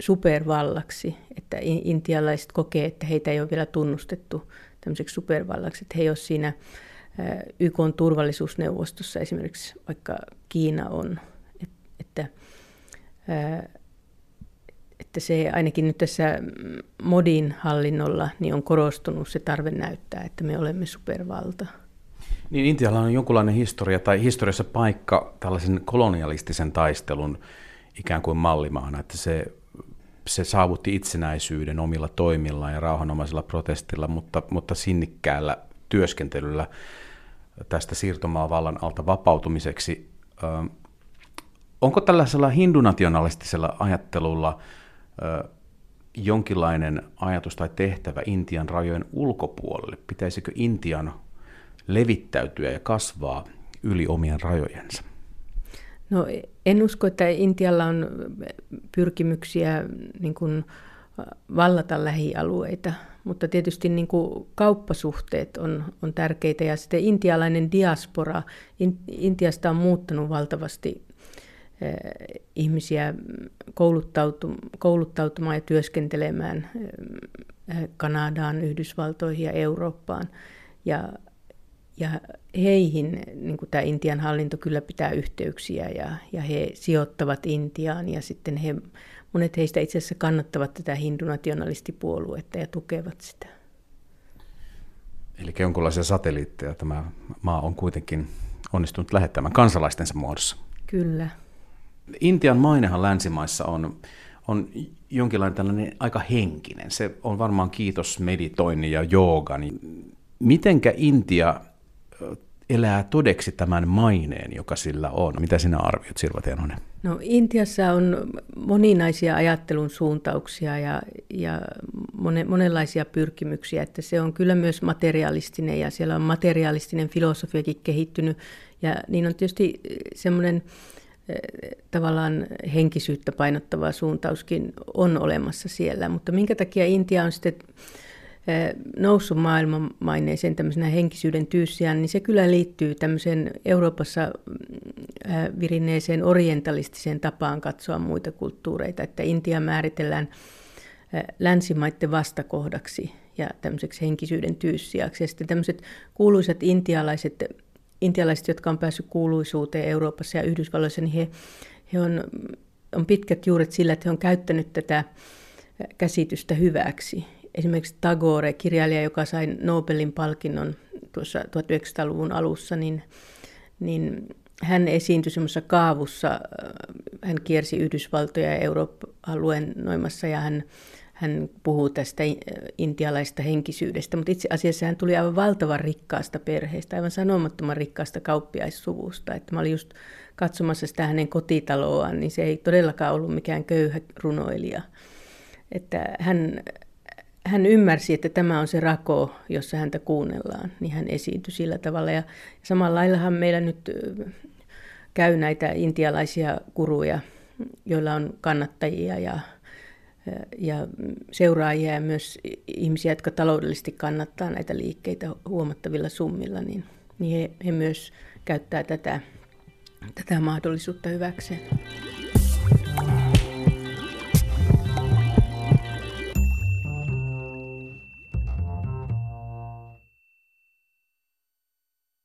supervallaksi, että intialaiset kokee, että heitä ei ole vielä tunnustettu tämmöiseksi supervallaksi, että he ei ole siinä YK on turvallisuusneuvostossa esimerkiksi, vaikka Kiina on, että, että se ainakin nyt tässä modin hallinnolla niin on korostunut se tarve näyttää, että me olemme supervalta. Niin Intialla on jonkunlainen historia tai historiassa paikka tällaisen kolonialistisen taistelun ikään kuin mallimaana, että se, se saavutti itsenäisyyden omilla toimillaan ja rauhanomaisella protestilla, mutta, mutta sinnikkäällä työskentelyllä tästä siirtomaavallan alta vapautumiseksi. Onko tällaisella hindunationalistisella ajattelulla jonkinlainen ajatus tai tehtävä Intian rajojen ulkopuolelle? Pitäisikö Intian levittäytyä ja kasvaa yli omien rajojensa? No en usko, että Intialla on pyrkimyksiä niin kuin vallata lähialueita, mutta tietysti niin kuin kauppasuhteet on, on tärkeitä ja sitten intialainen diaspora, in, Intiasta on muuttanut valtavasti eh, ihmisiä kouluttautu, kouluttautumaan ja työskentelemään eh, Kanadaan, Yhdysvaltoihin ja Eurooppaan. Ja ja heihin niin kuin tämä Intian hallinto kyllä pitää yhteyksiä ja, ja he sijoittavat Intiaan ja sitten he, monet heistä itse asiassa kannattavat tätä hindunationalistipuoluetta ja tukevat sitä. Eli jonkinlaisia satelliitteja tämä maa on kuitenkin onnistunut lähettämään kansalaistensa muodossa. Kyllä. Intian mainehan länsimaissa on, on jonkinlainen tällainen aika henkinen. Se on varmaan kiitos meditoinnin ja joogan. Mitenkä Intia elää todeksi tämän maineen, joka sillä on? Mitä sinä arvioit, Sirva Tenonen? No Intiassa on moninaisia ajattelun suuntauksia ja, ja monen, monenlaisia pyrkimyksiä, että se on kyllä myös materialistinen ja siellä on materialistinen filosofiakin kehittynyt. Ja niin on tietysti semmoinen eh, tavallaan henkisyyttä painottava suuntauskin on olemassa siellä, mutta minkä takia Intia on sitten noussut maailmanmaineeseen tämmöisenä henkisyyden tyyssijään, niin se kyllä liittyy tämmöiseen Euroopassa virinneeseen orientalistiseen tapaan katsoa muita kulttuureita, että Intia määritellään länsimaiden vastakohdaksi ja tämmöiseksi henkisyyden tyyssijaksi. Ja sitten tämmöiset kuuluisat intialaiset, intialaiset, jotka on päässyt kuuluisuuteen Euroopassa ja Yhdysvalloissa, niin he, he on, on pitkät juuret sillä, että he on käyttänyt tätä käsitystä hyväksi esimerkiksi Tagore, kirjailija, joka sai Nobelin palkinnon tuossa 1900-luvun alussa, niin, niin hän esiintyi semmoisessa kaavussa, äh, hän kiersi Yhdysvaltoja ja Eurooppaa luennoimassa ja hän, hän puhuu tästä intialaista henkisyydestä, mutta itse asiassa hän tuli aivan valtavan rikkaasta perheestä, aivan sanomattoman rikkaasta kauppiaissuvusta. Että mä olin just katsomassa sitä hänen kotitaloaan, niin se ei todellakaan ollut mikään köyhä runoilija. Että hän, hän ymmärsi, että tämä on se rako, jossa häntä kuunnellaan, niin hän esiintyi sillä tavalla. Ja samalla laillahan meillä nyt käy näitä intialaisia kuruja, joilla on kannattajia ja, ja seuraajia ja myös ihmisiä, jotka taloudellisesti kannattaa näitä liikkeitä huomattavilla summilla, niin, niin he, he myös käyttää tätä, tätä mahdollisuutta hyväkseen.